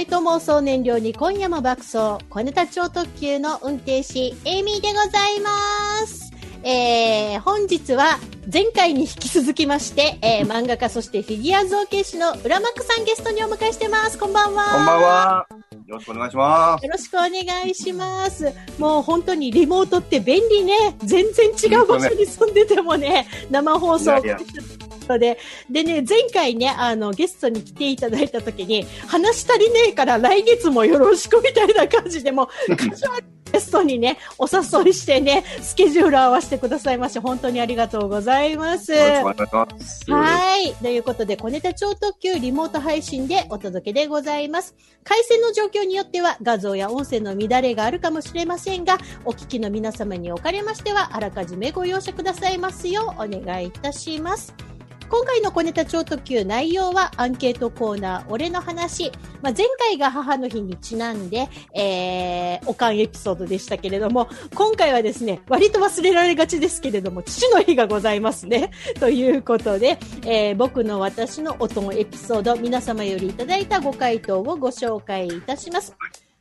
燃えと妄想燃料に今夜も爆走、小ネタ超特急の運転士、エイミーでございます。えー、本日は前回に引き続きまして、えー、漫画家そしてフィギュア造形師の浦幕さんゲストにお迎えしてます。こんばんは。こんばんは。よろしくお願いします。よろしくお願いします。もう本当にリモートって便利ね。全然違う場所に住んでてもね、生放送。いやいやトで、でね、前回ね、あの、ゲストに来ていただいた時に、話足りねえから来月もよろしくみたいな感じでも、ゲストにね、お誘いしてね、スケジュール合わせてくださいまして、本当にありがとうございます。はい。ということで、小ネタ超特急リモート配信でお届けでございます。回線の状況によっては画像や音声の乱れがあるかもしれませんが、お聞きの皆様におかれましては、あらかじめご容赦くださいますようお願いいたします。今回の小ネタ超特急内容はアンケートコーナー、俺の話。まあ、前回が母の日にちなんで、えー、おかんエピソードでしたけれども、今回はですね、割と忘れられがちですけれども、父の日がございますね。ということで、えー、僕の私のおとんエピソード、皆様よりいただいたご回答をご紹介いたします。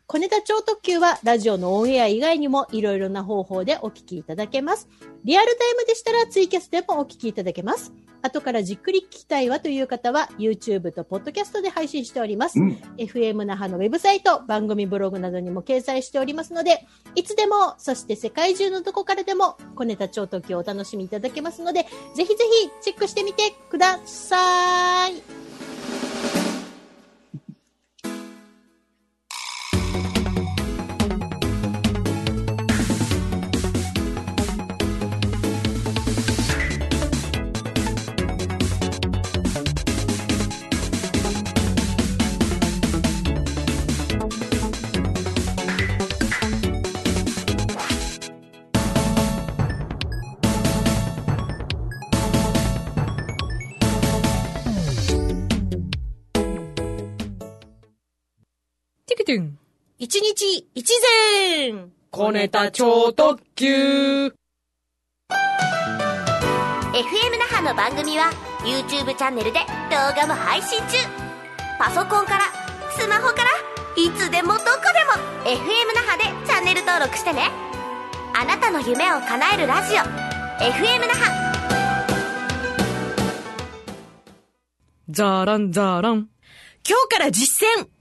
小ネタ超特急はラジオのオンエア以外にもいろいろな方法でお聞きいただけます。リアルタイムでしたらツイキャスでもお聞きいただけます。後からじっくり聞きたいわという方は YouTube と Podcast で配信しております。うん、FM 那覇のウェブサイト、番組ブログなどにも掲載しておりますので、いつでも、そして世界中のどこからでも小ネタ超特急をお楽しみいただけますので、ぜひぜひチェックしてみてください。一日一善小ネタ超特急。FM 那覇の番組は YouTube チャンネルで動画も配信中。パソコンからスマホからいつでもどこでも FM 那覇でチャンネル登録してね。あなたの夢を叶えるラジオ FM 那覇。ザーランザーラン。今日から実践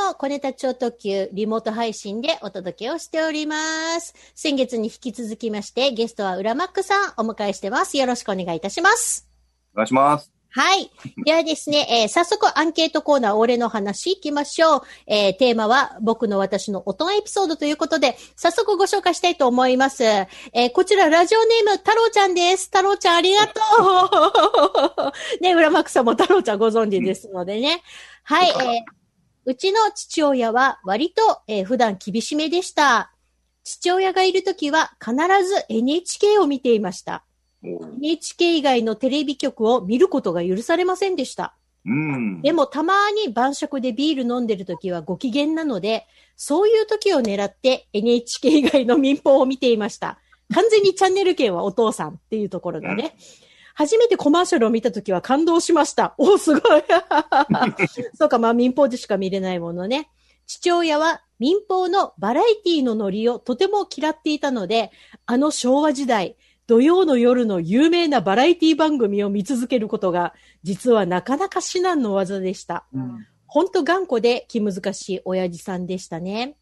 の小ネタ超特急リモート配信でお届けをしております。先月に引き続きまして、ゲストは浦マックさんお迎えしてます。よろしくお願いいたします。お願いします。はい。ではですね、えー、早速アンケートコーナー、俺の話いきましょう。えー、テーマは僕の私の大人エピソードということで、早速ご紹介したいと思います。えー、こちらラジオネーム、太郎ちゃんです。太郎ちゃんありがとう。ね、浦マックさんも太郎ちゃんご存知ですのでね。はい、えーうちの父親は割と、えー、普段厳しめでした。父親がいるときは必ず NHK を見ていました。NHK 以外のテレビ局を見ることが許されませんでした。うん、でもたまに晩酌でビール飲んでるときはご機嫌なので、そういう時を狙って NHK 以外の民放を見ていました。完全にチャンネル権はお父さんっていうところだね。うん初めてコマーシャルを見たときは感動しました。おすごい そうか、まあ民放でしか見れないものね。父親は民放のバラエティのノリをとても嫌っていたので、あの昭和時代、土曜の夜の有名なバラエティ番組を見続けることが、実はなかなか至難の技でした。ほんと頑固で気難しい親父さんでしたね。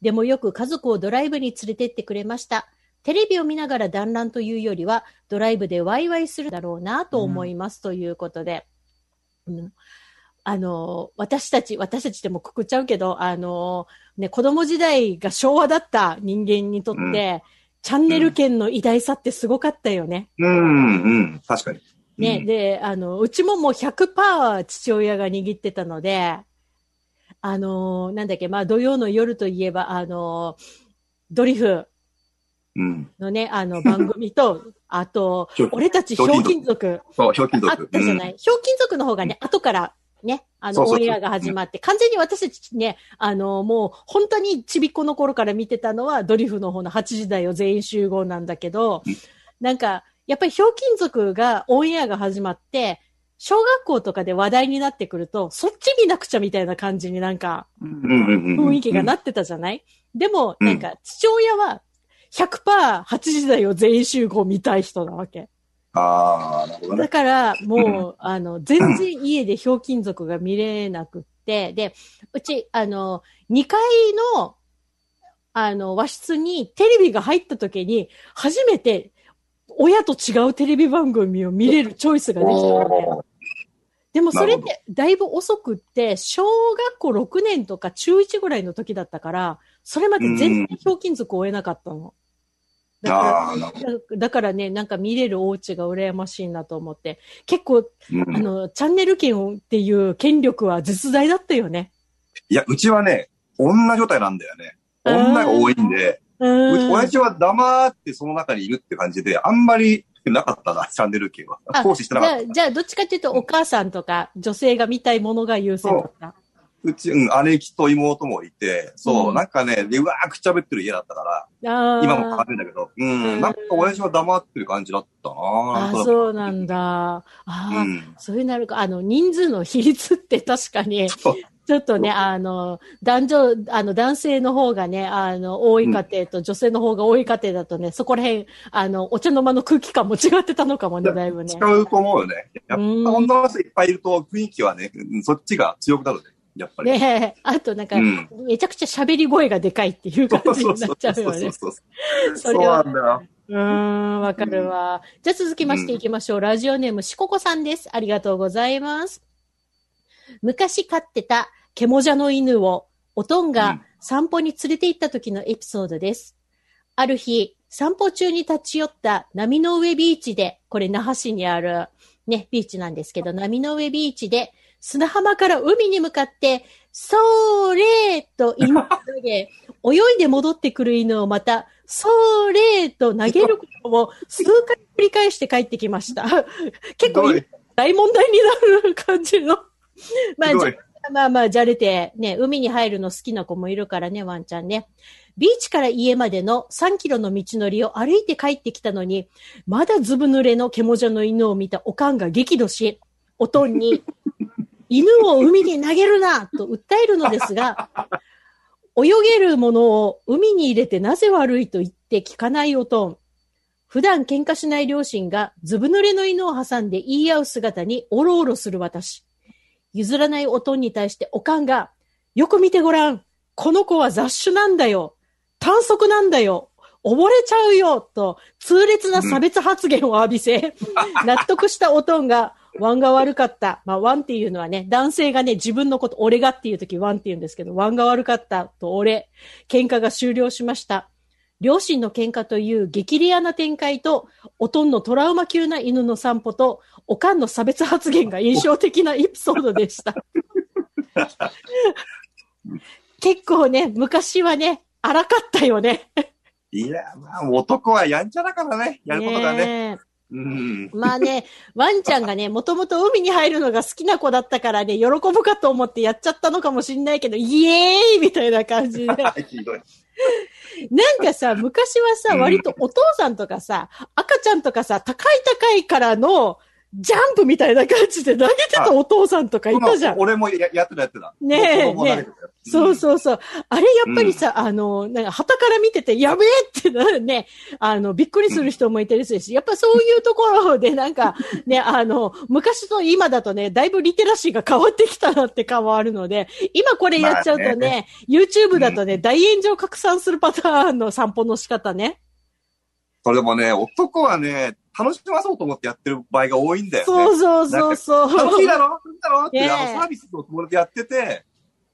でもよく家族をドライブに連れてってくれました。テレビを見ながら団らんというよりは、ドライブでワイワイするだろうなと思います、ということで。うん、あの、私たち、私たちでもくくっちゃうけど、あの、ね、子供時代が昭和だった人間にとって、うん、チャンネル権の偉大さってすごかったよね。うん、うん、確かに。ね、うんで、あの、うちももう100%父親が握ってたので、あの、なんだっけ、まあ土曜の夜といえば、あの、ドリフうん。のね、あの番組と、あと俺たちひょうきん族。そう、ひょうきん族。あったじゃない、ひょうきん族の方がね、後からね、あの、オンエアが始まって、完全に私たちね、あの、もう、本当にちびっこの頃から見てたのは、ドリフの方の8時台を全員集合なんだけどうん、なんか、やっぱりひょうきん族がオンエアが始まって、小学校とかで話題になってくると、そっち見なくちゃみたいな感じになんか。雰囲気がなってたじゃない、でも、うん。なんか、父親は、100%、8時台を全員集合見たい人なわけ。ああ、なるほどだね。から、もう、あの、全然家でひょうきん族が見れなくって、で、うち、あの、2階の、あの、和室にテレビが入った時に、初めて、親と違うテレビ番組を見れるチョイスができたわけ。でもそれっなてだいぶ遅くって、小学校6年とか中1ぐらいの時だったから、それまで全然ひょうきん族を追えなかったの。だから。だだからね、なんか見れるお家が羨ましいなと思って。結構、うんあの、チャンネル権っていう権力は絶大だったよね。いや、うちはね、女状態なんだよね。女が多いんで。親父は黙ってその中にいるって感じで、あんまりなかったな、チャンネル系はあ。行使してなかったじゃあ、。じゃあ、どっちかっていうと、お母さんとか、女性が見たいものが優先だった。うち、うん、姉貴と妹もいて、そう、うんなんかね、でうわーくっちゃべってる家だったから。今も変わってんだけど、うん、うんなんか親父は黙ってる感じだったなあ。そうなんだ。ああ、うん。そういうなるか、あの、人数の比率って確かに、ちょっとね、あの、男女、あの、男性の方がね、あの、多い家庭と女性の方が多い家庭だとね、そこら辺、あの、お茶の間の空気感も違ってたのかもね、だいぶね。違うと思うよね。やっぱうん女の人いっぱいいると雰囲気はね、うんそっちが強くなるね。やっぱり。ねえ、あとなんか、うんめちゃくちゃ喋り声がでかいっていう感じになっちゃうよね。そう。そそうれはなんだよ。うーん、わかるわ。じゃあ続きましていきましょう。ラジオネームしここさんです。ありがとうございます。昔飼ってたケモジャの犬をおとんが散歩に連れて行った時のエピソードです。ある日、散歩中に立ち寄った波の上ビーチで、これ那覇市にあるね、ビーチなんですけど、波の上ビーチで砂浜から海に向かって、そーれーと犬を投げ、泳いで戻ってくる犬をまた、そーれーと投げることを数回繰り返して帰ってきました。結構大問題になる感じの。まあ、まあまあ、じゃれて、ね、海に入るの好きな子もいるからね、ワンちゃんね。ビーチから家までの3キロの道のりを歩いて帰ってきたのに、まだずぶ濡れのケモジャの犬を見たおかんが激怒し、おとんに、犬を海に投げるなと訴えるのですが、泳げるものを海に入れてなぜ悪いと言って聞かないおとん。普段喧嘩しない両親がずぶ濡れの犬を挟んで言い合う姿におろおろする私。譲らないおとんに対しておかんが、よく見てごらん。この子は雑種なんだよ。短足なんだよ。溺れちゃうよ。と、痛烈な差別発言を浴びせ、納得したおとんが、ワンが悪かった。まあ、ワンっていうのはね、男性がね、自分のこと、俺がっていう時ワンって言うんですけど、ワンが悪かったと折れ、喧嘩が終了しました。両親の喧嘩という激レアな展開と、おとんのトラウマ級な犬の散歩と、おかんの差別発言が印象的なエピソードでした。結構ね、昔はね、荒かったよね。いや、まあ、男はやんちゃだからね、やることがね。ねえうん。まあね、ワンちゃんがね、もともと海に入るのが好きな子だったからね、喜ぶかと思ってやっちゃったのかもしんないけど、イエーイみたいな感じで。な んひどい。かさ、昔はさ、うん割とお父さんとかさ、赤ちゃんとかさ、高い高いからの、ジャンプみたいな感じで投げてたお父さんとかいたじゃん。俺もややってたやってた。ねえ子供投げてたよそうそうそう。あれやっぱりさ、あの、なんか、旗から見てて、やべえってなるね、あの、びっくりする人もいてるし、やっぱそういうところで、なんか、ね、あの、昔と今だとね、だいぶリテラシーが変わってきたなって感はあるので、今これやっちゃうとまあね、YouTube だとね、大炎上拡散するパターンの散歩の仕方ね。それでもね、男はね、楽しまそうと思ってやってる場合が多いんだよね。そうそうそうそう。楽しいだろ？楽しいだろ？って、ねえあのサービスのつもりでやってて、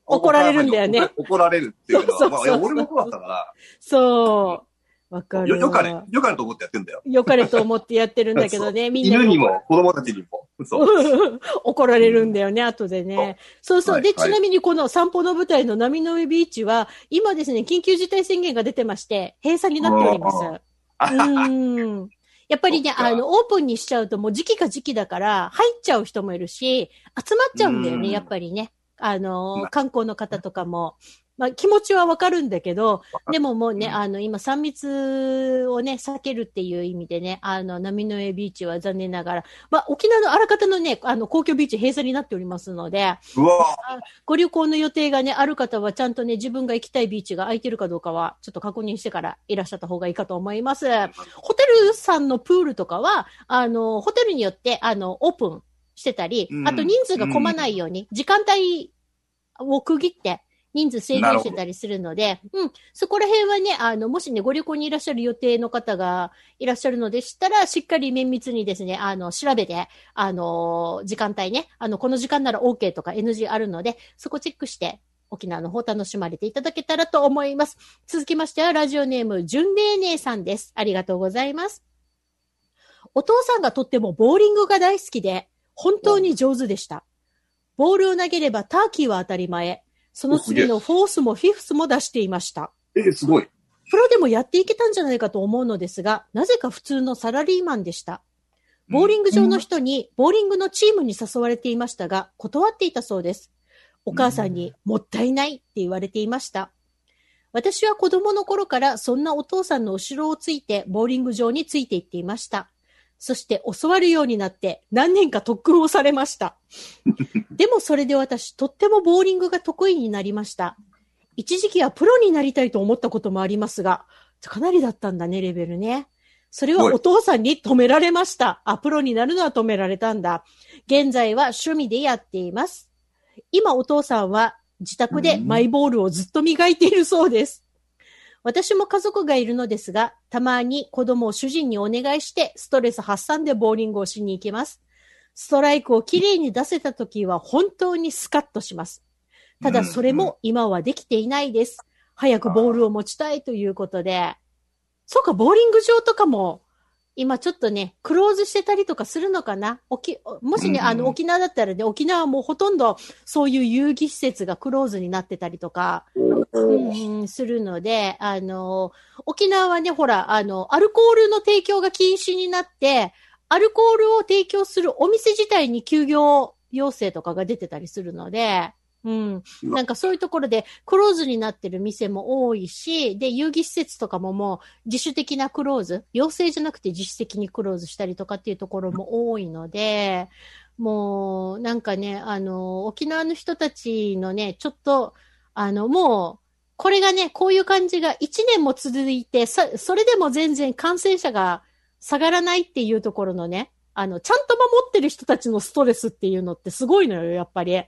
怒られるんだよね怒られるっていうのは、そうそうそうまあ俺もそうだったから、そう。わかるよ、わ。よかれ、よかれと思ってやってんだよ。よかれと思ってやってるんだけどね、みんな。犬にも、子供たちにも。そう。怒られるんだよね、後でね。そうそう。で、はいはいちなみにこの散歩の舞台の波の上ビーチは、今ですね、緊急事態宣言が出てまして、閉鎖になっております。うーん。やっぱりね、あの、オープンにしちゃうともう時期が時期だから、入っちゃう人もいるし、集まっちゃうんだよね、うんやっぱりね。あのな、観光の方とかも。まあ、気持ちはわかるんだけど、でももうね、うん。あの、今、3密をね、避けるっていう意味でね、あの、波の上ビーチは残念ながら、まあ、沖縄のあらかたのね、あの、公共ビーチ閉鎖になっておりますので、ご旅行の予定がね、ある方はちゃんとね、自分が行きたいビーチが空いてるかどうかは、ちょっと確認してからいらっしゃった方がいいかと思います。ホテルさんのプールとかは、あの、ホテルによって、あの、オープンしてたり、うん。あと人数が混まないように、時間帯を区切って、人数制限してたりするので、うん、そこら辺はね、あの、もしね、ご旅行にいらっしゃる予定の方がいらっしゃるのでしたら、しっかり綿密にですね、あの、調べて、あの、時間帯ね、あの、この時間なら OK とか NG あるので、そこチェックして、沖縄の方楽しまれていただけたらと思います。続きましては、ラジオネーム、純玲姉さんです。ありがとうございます。お父さんがとってもボーリングが大好きで、本当に上手でした。ボールを投げればターキーは当たり前。その次のフォースもフィフスも出していました。えー、すごい。プロでもやっていけたんじゃないかと思うのですが、なぜか普通のサラリーマンでした。ボーリング場の人に、ボーリングのチームに誘われていましたが、断っていたそうです。お母さんに、もったいないって言われていました。私は子供の頃からそんなお父さんの後ろをついて、ボーリング場について行っていました。そして教わるようになって何年か特訓をされました。でもそれで私、とってもボーリングが得意になりました。一時期はプロになりたいと思ったこともありますが、かなりだったんだね、レベルね。それはお父さんに止められました。あ、プロになるのは止められたんだ。現在は趣味でやっています。今お父さんは自宅でマイボールをずっと磨いているそうです。私も家族がいるのですが、たまに子供を主人にお願いして、ストレス発散でボーリングをしに行きます。ストライクをきれいに出せたときは本当にスカッとします。ただそれも今はできていないです。早くボールを持ちたいということで。そうか、ボーリング場とかも、今ちょっとね、クローズしてたりとかするのかな？沖もしね、うんあの、沖縄だったらね、沖縄はもうほとんどそういう遊戯施設がクローズになってたりとか、うん、するので、あの、沖縄はね、ほら、あの、アルコールの提供が禁止になって、アルコールを提供するお店自体に休業要請とかが出てたりするので、うん。なんかそういうところでクローズになってる店も多いし、で、遊戯施設とかももう自主的なクローズ、要請じゃなくて自主的にクローズしたりとかっていうところも多いので、もう、なんかね、あの、沖縄の人たちのね、ちょっと、あの、もう、これがね、こういう感じが1年も続いて、さ、それでも全然感染者が下がらないっていうところのね、あの、ちゃんと守ってる人たちのストレスっていうのってすごいのよ、やっぱり。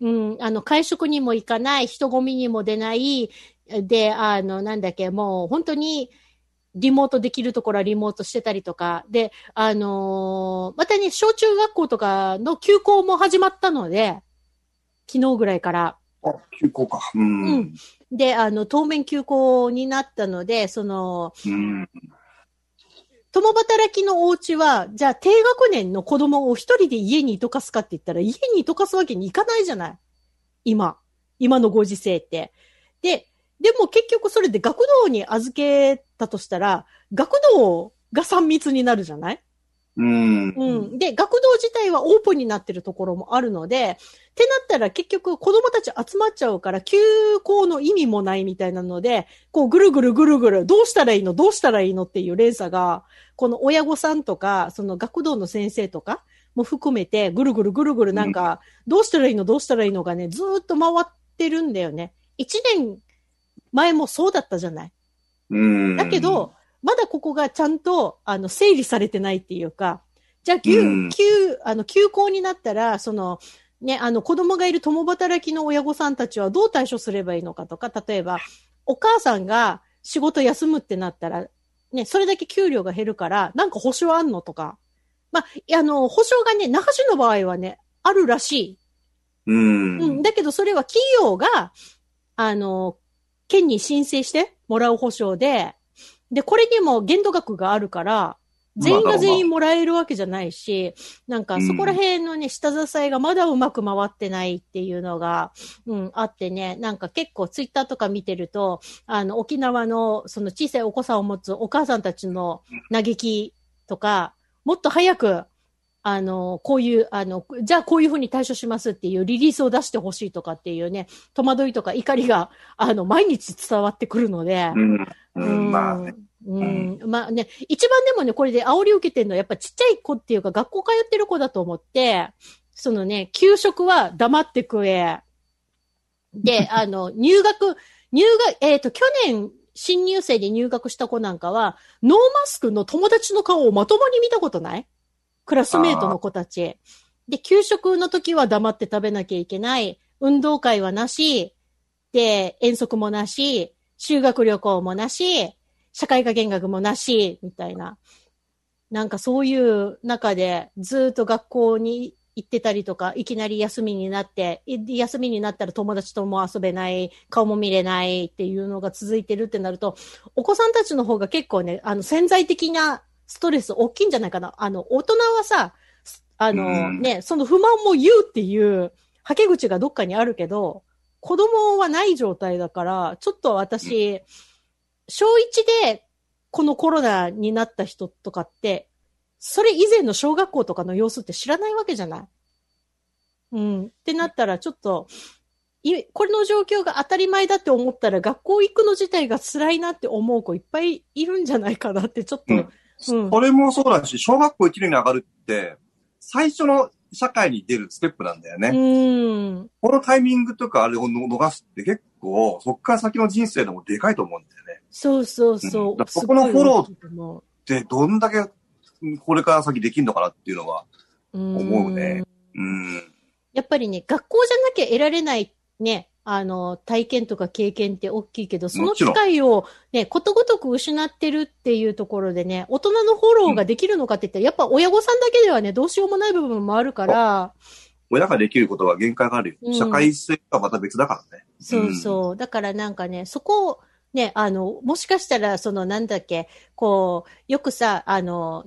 うん、あの、会食にも行かない、人混みにも出ない、で、あの、なんだっけ、もう本当に、リモートできるところはリモートしてたりとか、で、あのーまたね、小中学校とかの休校も始まったので、昨日ぐらいから。あ、休校か。うん。うんで、あの、当面休校になったので、その、うん。共働きのお家は、じゃあ低学年の子供を一人で家にいとかすかって言ったら、家にいとかすわけにいかないじゃない？今。今のご時世って。で、でも結局それで学童に預けたとしたら、学童が3密になるじゃない？うん。うん。で、学童自体はオープンになってるところもあるので、ってなったら結局子供たち集まっちゃうから休校の意味もないみたいなので、こうぐるぐるぐるぐる、どうしたらいいのどうしたらいいのっていう連鎖が、この親御さんとか、その学童の先生とかも含めて、ぐるぐるぐるぐるなんか、どうしたらいいのどうしたらいいのがね、ずーっと回ってるんだよね。一年前もそうだったじゃない。うん。だけど、まだここがちゃんと、あの、整理されてないっていうか、じゃあ、休、うん休、あの、休校になったら、その、ね、あの、子供がいる共働きの親御さんたちはどう対処すればいいのかとか、例えば、お母さんが仕事休むってなったら、ね、それだけ給料が減るから、なんか保証あんのとか。まあ、あの、保証がね、那覇市の場合はね、あるらしい。うん。うん。だけど、それは企業が、あの、県に申請してもらう保証で、で、これにも限度額があるから、全員が全員もらえるわけじゃないし、なんかそこら辺のね、下支えがまだうまく回ってないっていうのが、うん、あってね、なんか結構ツイッターとか見てると、あの、沖縄のその小さいお子さんを持つお母さんたちの嘆きとか、もっと早く、あの、こういう、あの、じゃあこういうふうに対処しますっていうリリースを出してほしいとかっていうね、戸惑いとか怒りが、あの、毎日伝わってくるので、うん。うん、まあね。うん。まあね、一番でもね、これで煽り受けてるのは、やっぱちっちゃい子っていうか、学校通ってる子だと思って、そのね、給食は黙って食え。で、あの、入学、入学、えっ、と、去年、新入生で入学した子なんかは、ノーマスクの友達の顔をまともに見たことない？クラスメートの子たち。で、給食の時は黙って食べなきゃいけない。運動会はなし。で、遠足もなし。修学旅行もなし。社会科見学もなし。みたいな。なんかそういう中でずっと学校に行ってたりとか、いきなり休みになって、い休みになったら友達とも遊べない、顔も見れないっていうのが続いてるってなると、お子さんたちの方が結構ね、あの潜在的なストレス大きいんじゃないかな。あの、大人はさ、あの、うんね、その不満も言うっていう、はけ口がどっかにあるけど、子供はない状態だから、ちょっと私、小1でこのコロナになった人とかって、それ以前の小学校とかの様子って知らないわけじゃない？うん。ってなったら、ちょっと、い、これの状況が当たり前だって思ったら、学校行くの自体が辛いなって思う子いっぱいいるんじゃないかなって、ちょっと、ううんん。これもそうだし、小学校1年に上がるって、最初の社会に出るステップなんだよね。うん。このタイミングとかあれを逃すって結構、そっから先の人生でもでかいと思うんだよね。そうそうそう。うんそこのフォローすごい大きいと思で、どんだけこれから先できるのかなっていうのはう思うね。うん。やっぱりね、学校じゃなきゃ得られないね、あの、体験とか経験って大きいけど、その機会をね、ことごとく失ってるっていうところでね、大人のフォローができるのかって言ったら、やっぱ親御さんだけではね、どうしようもない部分もあるから、親ができることは限界があるよ。うん社会性がまた別だからね。そうそう。だからなんかね、そこを、ね、あの、もしかしたら、その、なんだっけ、こう、よくさ、あの、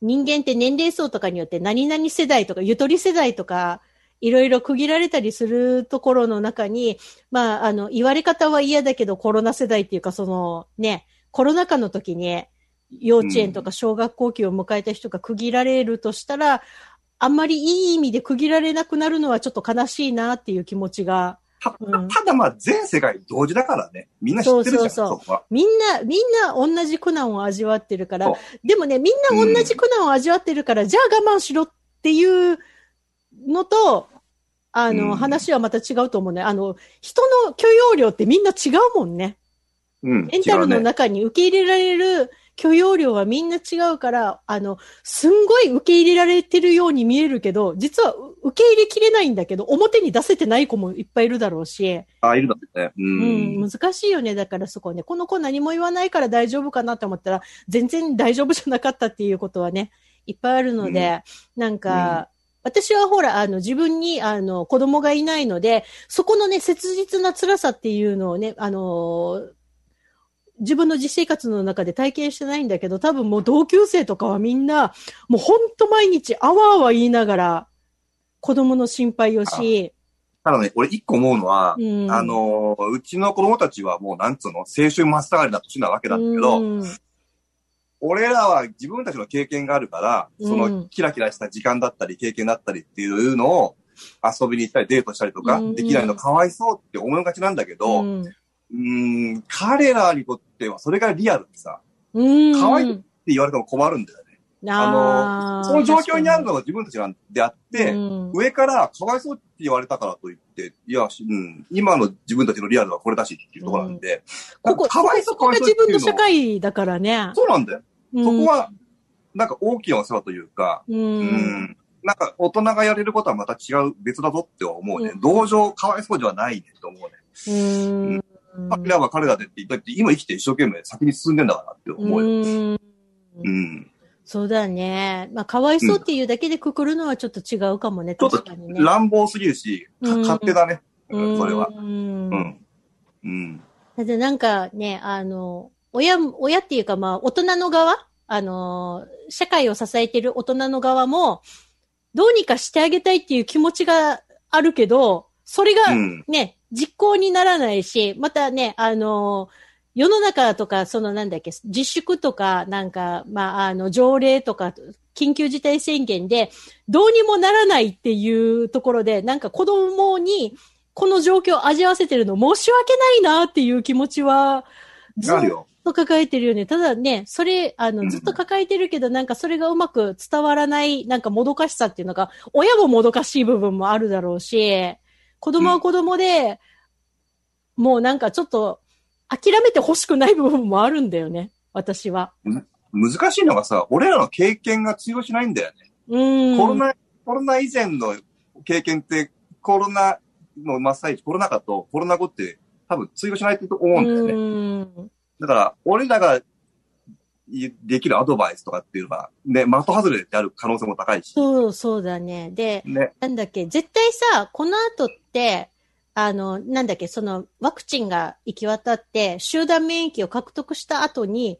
人間って年齢層とかによって何々世代とか、ゆとり世代とか、いろいろ区切られたりするところの中に、まあ、あの、言われ方は嫌だけど、コロナ世代っていうか、その、ね、コロナ禍の時に、幼稚園とか小学校期を迎えた人が区切られるとしたら、あんまりいい意味で区切られなくなるのはちょっと悲しいなっていう気持ちがたうんただまあ全世界同時だからね。みんな知ってるじゃん、そうそうそう。みんな、みんな同じ苦難を味わってるからそ、でもね、みんな同じ苦難を味わってるから、じゃあ我慢しろっていうのと、あの、うん話はまた違うと思うね。あの、人の許容量ってみんな違うもんね。うん。メンタルの。中に受け入れられる許容量はみんな違うから、あの、すんごい受け入れられてるように見えるけど、実はう受け入れきれないんだけど、表に出せてない子もいっぱいいるだろうし、あ、いるだってね。う。うんん、難しいよね。だからそこね、この子何も言わないから大丈夫かなと思ったら、全然大丈夫じゃなかったっていうことはね、いっぱいあるので、なんか、私はほら、あの、自分に、あの、子供がいないので、そこのね、切実な辛さっていうのをね、あの自分の実生活の中で体験してないんだけど、多分もう同級生とかはみんな、もうほんと毎日あわあわ言いながら、子供の心配をし、ただね、俺一個思うのは、うん。あのー、うちの子供たちはもうなんつうの、青春真っ盛りな年なわけなんだけど、うん。俺らは自分たちの経験があるから、そうん。のキラキラした時間だったり経験だったりっていうのを遊びに行ったりデートしたりとかうん。できないのかわいそうって思いがちなんだけど、ううんーん、彼らにとってはそれがリアルでさ、うん。可愛いって言われても困るんだよね。あの、その状況にあるのは自分たちなんであって、うん上からかわいそうって言われたからといって、いや、しうん、今の自分たちのリアルはこれだしっていうところなんで、ここ、かわいそうここが自分の社かわい会だからね。そうなんだよ。うんそこは、なんか大きなお世話というか、う。うんん、なんか大人がやれることはまた違う、別だぞって思うね。うん同情かわいそうではないねと思うね。うん。彼らは彼らでって言ったって、今生きて一生懸命先に進んでんだからって思うよ。うん。うん。そうだね。まあ、かわいそうっていうだけでくくるのはちょっと違うかもね。ちょっと確かにね。乱暴すぎるし、勝手だね。ううんん、それは。うんうん。うん。だってなんかね、あの、親、親っていうかまあ、大人の側あのー社会を支えてる大人の側も、どうにかしてあげたいっていう気持ちがあるけど、それがうん。ね、実行にならないし、またね、あのー世の中とか、そのなんだっけ、自粛とか、なんか、まあ、あの、条例とか、緊急事態宣言で、どうにもならないっていうところで、なんか子供に、この状況を味わわせてるの申し訳ないなっていう気持ちは、ずっ。と抱えてるよね。ただね、それ、あの、うんずっと抱えてるけど、なんかそれがうまく伝わらない、なんかもどかしさっていうのが、親ももどかしい部分もあるだろうし、子供は子供で、もうなんかちょっと、諦めて欲しくない部分もあるんだよね。私は。難しいのがさ、俺らの経験が通用しないんだよね。うーん。コロナ、コロナ以前の経験って、コロナの真っ最中、コロナ禍とコロナ後って多分通用しないと思うんだよね。だから、俺らがいできるアドバイスとかっていうのは、ね、的外れである可能性も高いし。そう、そうだね。で、ね。なんだっけ、絶対さ、この後って、あの、なんだっけ、その、ワクチンが行き渡って、集団免疫を獲得した後に、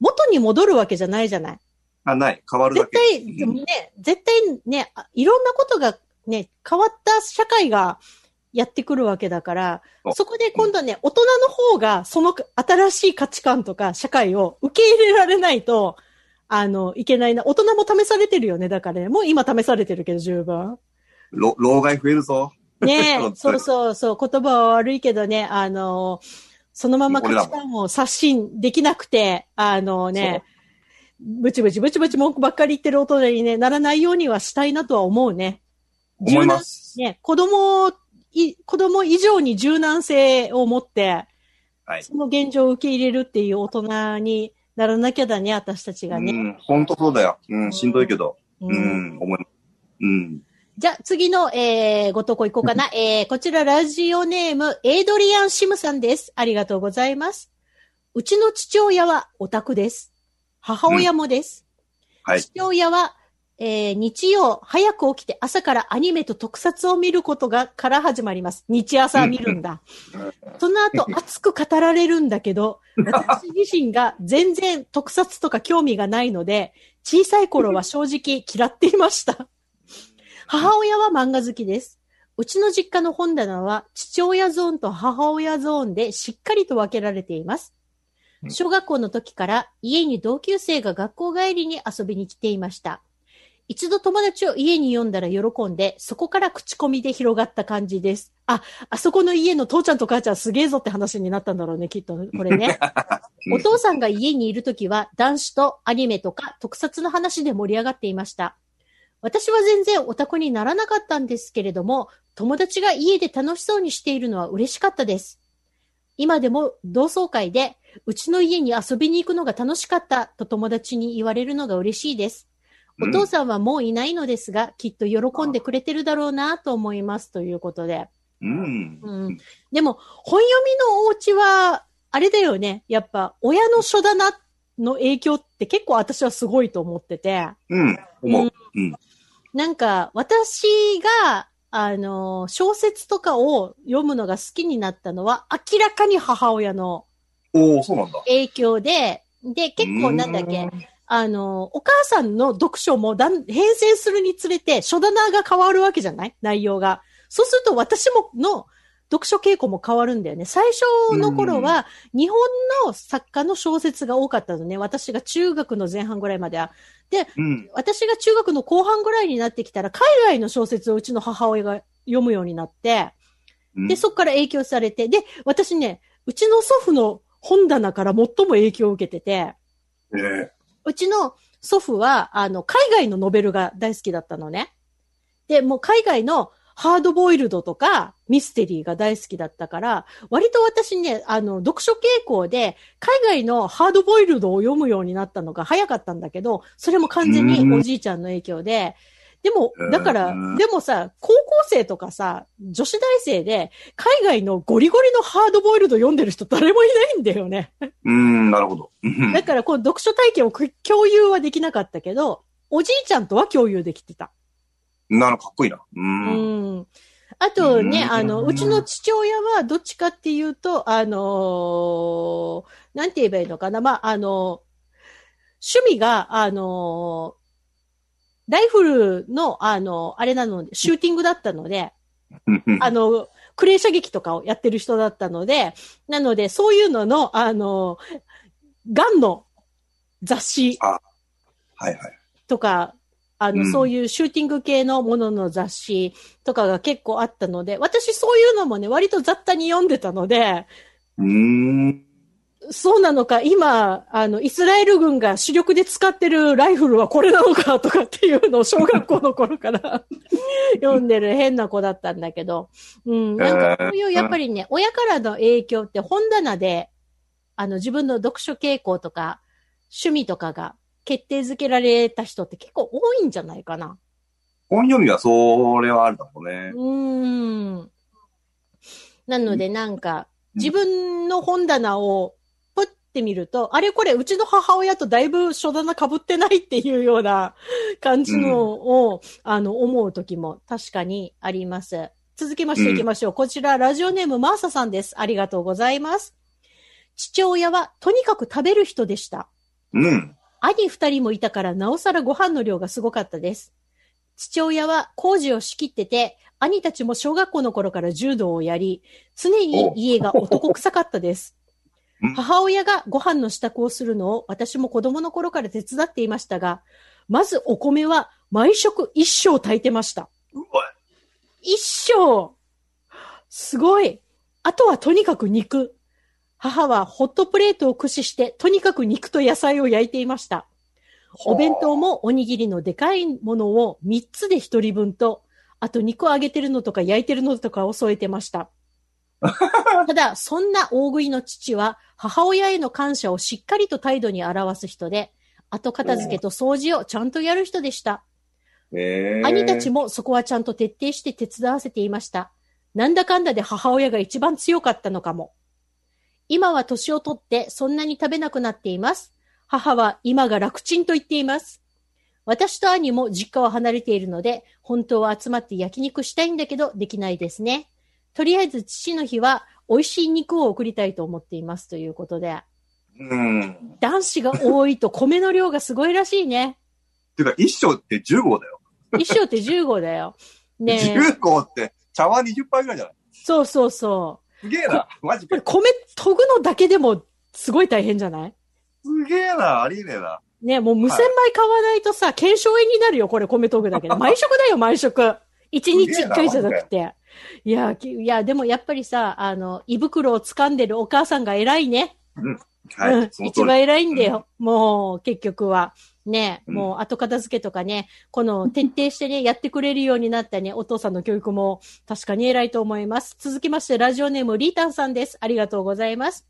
元に戻るわけじゃないじゃない？あ、ない。変わるだ絶け。対、でもね、絶対ね、あいろんなことがね、変わった社会がやってくるわけだからそ、こで今度ね、大人の方がその新しい価値観とか社会を受け入れられないと、あの、いけないな。大人も試されてるよね。だからね、もう今試されてるけど十分。ろ老害増えるぞ。ね本当 そうにそうそう、言葉は悪いけどね、あの、そのまま価値観を刷新できなくて、あのね、ブチブチブチブチ文句ばっかり言ってる大人に、ね、ならないようにはしたいなとは思うね。思います。ね、子供い、子供以上に柔軟性を持って、はい。その現状を受け入れるっていう大人にならなきゃだね、私たちがね。うん、本当そうだよ。うん、しんどいけど。ううんん、思い。うん。じゃあ、次の、えー、ご投稿いこうかな。えー、こちらラジオネーム、エイドリアン・シムさんです。ありがとうございます。うちの父親はオタクです。母親もです。はい。父親は、えー、日曜早く起きて朝からアニメと特撮を見ることが、から始まります。日朝見るんだ。その後熱く語られるんだけど、私自身が全然特撮とか興味がないので、小さい頃は正直嫌っていました。母親は漫画好きです。うちの実家の本棚は父親ゾーンと母親ゾーンでしっかりと分けられていますう。ん小学校の時から家に同級生が学校帰りに遊びに来ていました。一度友達を家に呼んだら喜んで、そこから口コミで広がった感じです。あ、あそこの家の父ちゃんと母ちゃんすげえぞって話になったんだろうね、きっと。これね。お父さんが家にいるときは男子とアニメとか特撮の話で盛り上がっていました。私は全然オタクにならなかったんですけれども、友達が家で楽しそうにしているのは嬉しかったです。今でも同窓会で、うちの家に遊びに行くのが楽しかったと友達に言われるのが嬉しいです。お父さんはもういないのですが、きっと喜んでくれてるだろうなと思いますということで。うん。うん。でも、本読みのお家は、あれだよね。やっぱ、親の書棚の影響って結構私はすごいと思ってて。うん。思う。うん。なんか、私が、あの、小説とかを読むのが好きになったのは、明らかに母親の。影響で、で、結構なんだっけ、あの、お母さんの読書もだん変遷するにつれて、書棚が変わるわけじゃない？内容が。そうすると私もの読書傾向も変わるんだよね。最初の頃は、日本の作家の小説が多かったのね。私が中学の前半ぐらいまでは。うん。私が中学の後半ぐらいになってきたら、海外の小説をうちの母親が読むようになって、うんで、そこから影響されて、で、私ね、うちの祖父の本棚から最も影響を受けてて、ええうちの祖父は、あの、海外のノベルが大好きだったのね。で、もう海外のハードボイルドとかミステリーが大好きだったから、割と私ね、あの、読書傾向で、海外のハードボイルドを読むようになったのが早かったんだけど、それも完全におじいちゃんの影響で、でもう、んだからうん、でもさ、高校生とかさ、女子大生で、海外のゴリゴリのハードボイルド読んでる人誰もいないんだよね。うん、なるほど。うんだから、この読書体験をく共有はできなかったけど、おじいちゃんとは共有できてた。なるかっこいいな。う。うんん。ああとね、うんあの、うちの父親はどっちかっていうと、あのーなんて言えばいいのかな。まあ、あの趣味が、あのライフルの、あの、あれなので、シューティングだったので、あの、クレー射撃とかをやってる人だったので、なので、そういうのの、あの、ガンの雑誌はいはい。とか、あの、うんそういうシューティング系のものの雑誌とかが結構あったので、私そういうのもね、割と雑多に読んでたので、うーん。そうなのか、今、あの、イスラエル軍が主力で使ってるライフルはこれなのかとかっていうのを 小学校の頃から 読んでる変な子だったんだけど、うん、なんかそういう、やっぱりね、親からの影響って本棚で、あの、自分の読書傾向とか、趣味とかが決定づけられた人って結構多いんじゃないかな。本読みはそれはあるだろうねう。ーん。なので、なんか、自分の本棚をプッて見ると、あれこれ、うちの母親とだいぶ書棚被ってないっていうような感じのを、あの、思う時も確かにあります。続きましていきましょう。こちら、ラジオネームマーサさんです。ありがとうございます。父親はとにかく食べる人でした。うん。兄二人もいたから、なおさらご飯の量がすごかったです。父親は工事を仕切ってて、兄たちも小学校の頃から柔道をやり、常に家が男臭かったですうん。母親がご飯の支度をするのを私も子供の頃から手伝っていましたが、まずお米は毎食一升炊いてました。一升すごいあとはとにかく肉。母はホットプレートを駆使して、とにかく肉と野菜を焼いていました。お弁当もおにぎりのでかいものを3つで1人分と、あと肉を揚げてるのとか焼いてるのとかを添えてました。ただ、そんな大食いの父は母親への感謝をしっかりと態度に表す人で、後片付けと掃除をちゃんとやる人でした。えー、兄たちもそこはちゃんと徹底して手伝わせていました。なんだかんだで母親が一番強かったのかも。今は年を取ってそんなに食べなくなっています。母は今が楽ちんと言っています。私と兄も実家を離れているので、本当は集まって焼肉したいんだけど、できないですね。とりあえず父の日は美味しい肉を送りたいと思っていますということで、うん。男子が多いと米の量がすごいらしいね。てか、一升って10号だよ。一升って15号だよ。ねえ。10号って茶碗20杯ぐらいじゃない？そうそうそう。すげえな。マジか。米研ぐのだけでもすごい大変じゃない？すげえな。ありえねえな。ねもう無洗米買わないとさ、検証炎になるよ、これ米研ぐだけで。毎食だよ、毎食。一日一回じゃなくて。いや、きいや、でもやっぱりさ、あの、胃袋を掴んでるお母さんが偉いね。はい。うんその通り一番偉いんだよ。もう、結局は。ね、うんもう後片付けとかね、この徹底してね、やってくれるようになったね、お父さんの教育も確かに偉いと思います。続きまして、ラジオネームリータンさんです。ありがとうございます。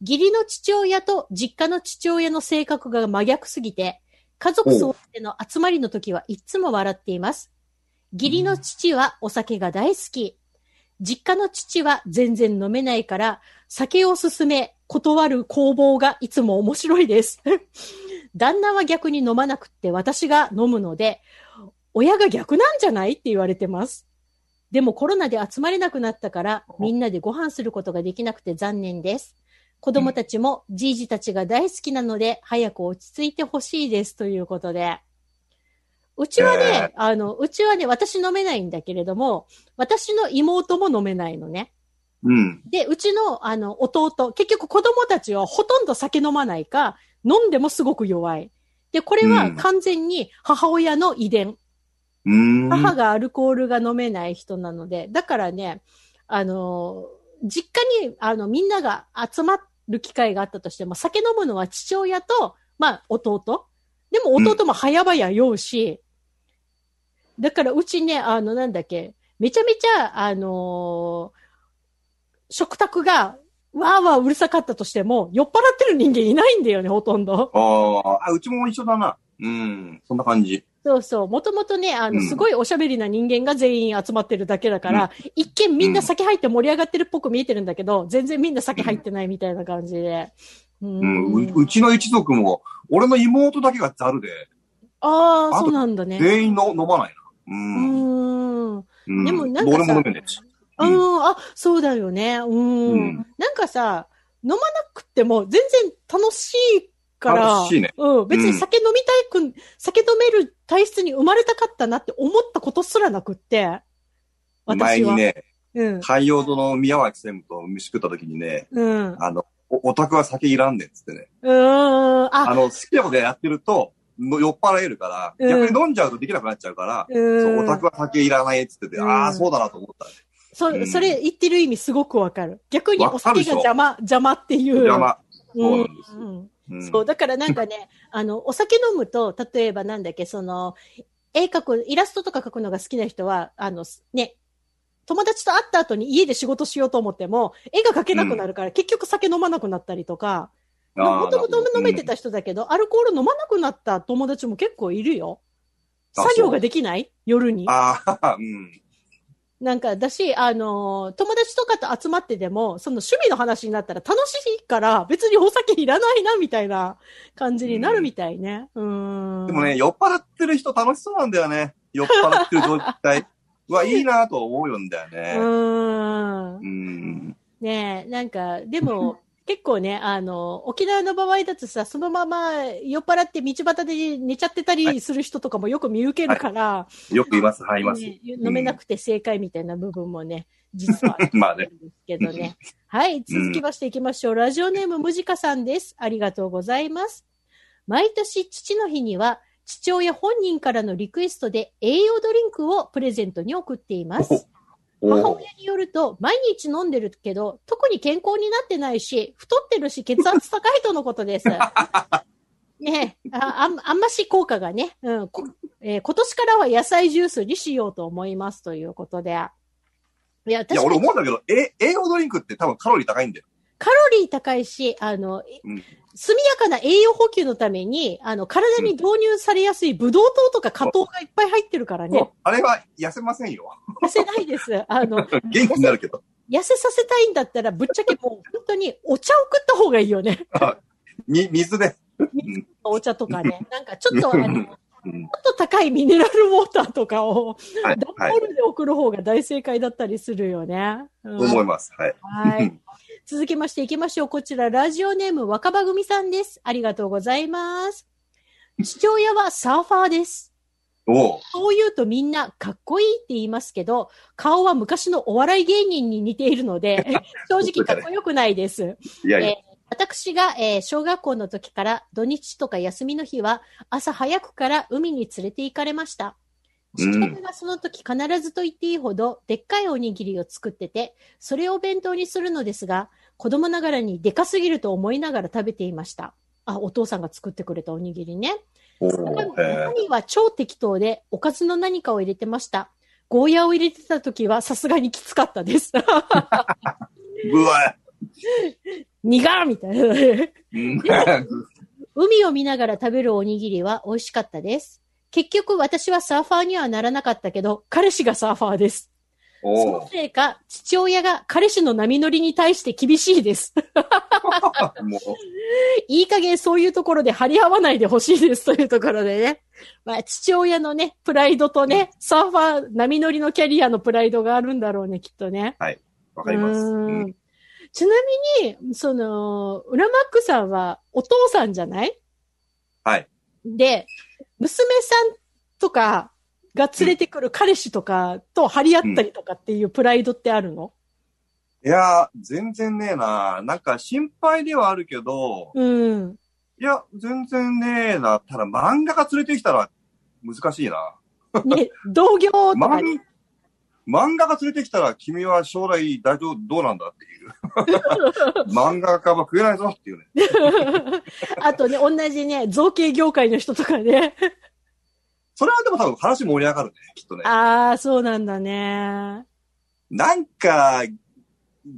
義理の父親と実家の父親の性格が真逆すぎて、家族総出の集まりの時はいつも笑っています。義理の父はお酒が大好き。実家の父は全然飲めないから、酒を勧め、断る攻防がいつも面白いです。旦那は逆に飲まなくって私が飲むので、親が逆なんじゃないって言われてます。でもコロナで集まれなくなったから、みんなでご飯することができなくて残念です。子供たちもじいじたちが大好きなので、早く落ち着いてほしいですということで。うちはね、あの、うちはね、私飲めないんだけれども、私の妹も飲めないのね。うん。で、うちの、あの、弟、結局子供たちはほとんど酒飲まないか、飲んでもすごく弱い。で、これはうん完全に母親の遺伝。うーん。母がアルコールが飲めない人なので、だからね、あの、実家に、あの、みんなが集まる機会があったとしても、酒飲むのは父親と、まあ、弟。でも弟も早々酔うし、だからうちね、あの、なんだっけ、めちゃめちゃ、あの食卓が、わーわーうるさかったとしても、酔っ払ってる人間いないんだよね、ほとんど。ああ、あ、うちも一緒だな。うん。そんな感じ。そうそう。もともとね、あの、うんすごいおしゃべりな人間が全員集まってるだけだから、一見みんな酒入って盛り上がってるっぽく見えてるんだけど、全然みんな酒入ってないみたいな感じで。ううん。ううちの一族も、俺の妹だけがザルで、ああ、そうなんだね。全員の飲まないな。う。うんーん。うん、でもなんかさ俺も飲めねえし。ううんん、あ、そうだよね。うん。うんなんかさ、飲まなくても全然楽しいから、楽しいねうん、別に酒飲みたいく、酒飲める体質に生まれたかったなって思ったことすらなくって、私は。前にね、うん。海洋堂の宮脇専務と飯食った時にね、うん。うあの、おオタクは酒いらんねんっつってね。ーん。ああ、の、好きなことやってると、の酔っ払えるから、うん逆に飲んじゃうとできなくなっちゃうから、うそう、んオタクは酒いらないっつってて、うんああ、そうだなと思ったね。そ、うんそれ言ってる意味すごくわかる。逆にお酒が邪魔、邪魔っていう。邪魔。うん。そうなんですようんうんそう、だからなんかね、あの、お酒飲むと、例えばなんだっけ、その、絵描く、イラストとか描くのが好きな人は、あの、ね、友達と会った後に家で仕事しようと思っても、絵が描けなくなるから、結局酒飲まなくなったりとか、もともと飲めてた人だけど、アルコール飲まなくなった友達も結構いるよ。あ作業ができない？夜に。ああ、うん。なんか、だし、あのー友達とかと集まってでも、その趣味の話になったら楽しいから、別にお酒いらないな、みたいな感じになるみたいね。うーん。でもね、酔っ払ってる人楽しそうなんだよね。酔っ払ってる状態。うわ、いいなと思うんだようね。ーん。うん。ねえ、なんか、でも、結構ね、あの、沖縄の場合だとさ、そのまま酔っ払って道端で寝ちゃってたりする人とかもよく見受けるから、よくいます、はい、います。ね飲めなくて正解みたいな部分もね、実はあるまあねんですけど ね。はい、続きましていきましょう。ラジオネームむじかさんです。ありがとうございます。毎年父の日には、父親本人からのリクエストで栄養ドリンクをプレゼントに送っています。母お親によると、毎日飲んでるけど、特に健康になってないし、太ってるし、血圧高いとのことです。ねえああん、あんまし効果がね、うんこえー今年からは野菜ジュースにしようと思いますということで。いや、いや、俺思うんだけど、え、栄養ドリンクって多分カロリー高いんだよ。カロリー高いし、あの、うん速やかな栄養補給のために、あの、体に導入されやすいブドウ糖とか果糖がいっぱい入ってるからね。あれは痩せませんよ。痩せないです。あの、元気になるけど。痩せさせたいんだったら、ぶっちゃけもう本当にお茶を食った方がいいよね。み、水で。お茶とかね。なんかちょっと、あの、ちょっうん。と高いミネラルウォーターとかを、はい。ダンはい。ボールで送る方が大正解だったりするよね。うん思います。はい。はい。続きましていきましょう。こちら、ラジオネーム若葉組さんです。ありがとうございます。父親はサーファーです。おうそう言うとみんなかっこいいって言いますけど、顔は昔のお笑い芸人に似ているので、正直かっこよくないです。いやいやえ。ー私が、えー小学校の時から土日とか休みの日は朝早くから海に連れて行かれました。うん父親がその時必ずと言っていいほどでっかいおにぎりを作ってて、それを弁当にするのですが、子供ながらにでかすぎると思いながら食べていました。あ、お父さんが作ってくれたおにぎりね。中へ身は超適当で、おかずの何かを入れてました。ゴーヤを入れてた時はさすがにきつかったです。え。うわ。苦っみたいな。うん海を見ながら食べるおにぎりは美味しかったです。結局私はサーファーにはならなかったけど、彼氏がサーファーです。そおのせいか、父親が彼氏の波乗りに対して厳しいです。いい加減そういうところで張り合わないでほしいですというところでね。まあ、父親のね、プライドとね、サーファー、波乗りのキャリアのプライドがあるんだろうね、きっとね。わかります。ちなみに、その、ウラマックさんはお父さんじゃないはい。で、娘さんとかが連れてくる彼氏とかと張り合ったりとかっていうプライドってあるの？いや、全然ねえな。なんか心配ではあるけど、うん。いや、全然ねえな。ただ漫画が連れてきたら難しいな。ね、同業とか漫ね。漫画が連れてきたら君は将来大丈夫、どうなんだっていう。漫画家は食えないぞっていうね。あとね、同じね、造形業界の人とかね。それはでも多分話盛り上がるね、きっとね。ああ、そうなんだね。なんか、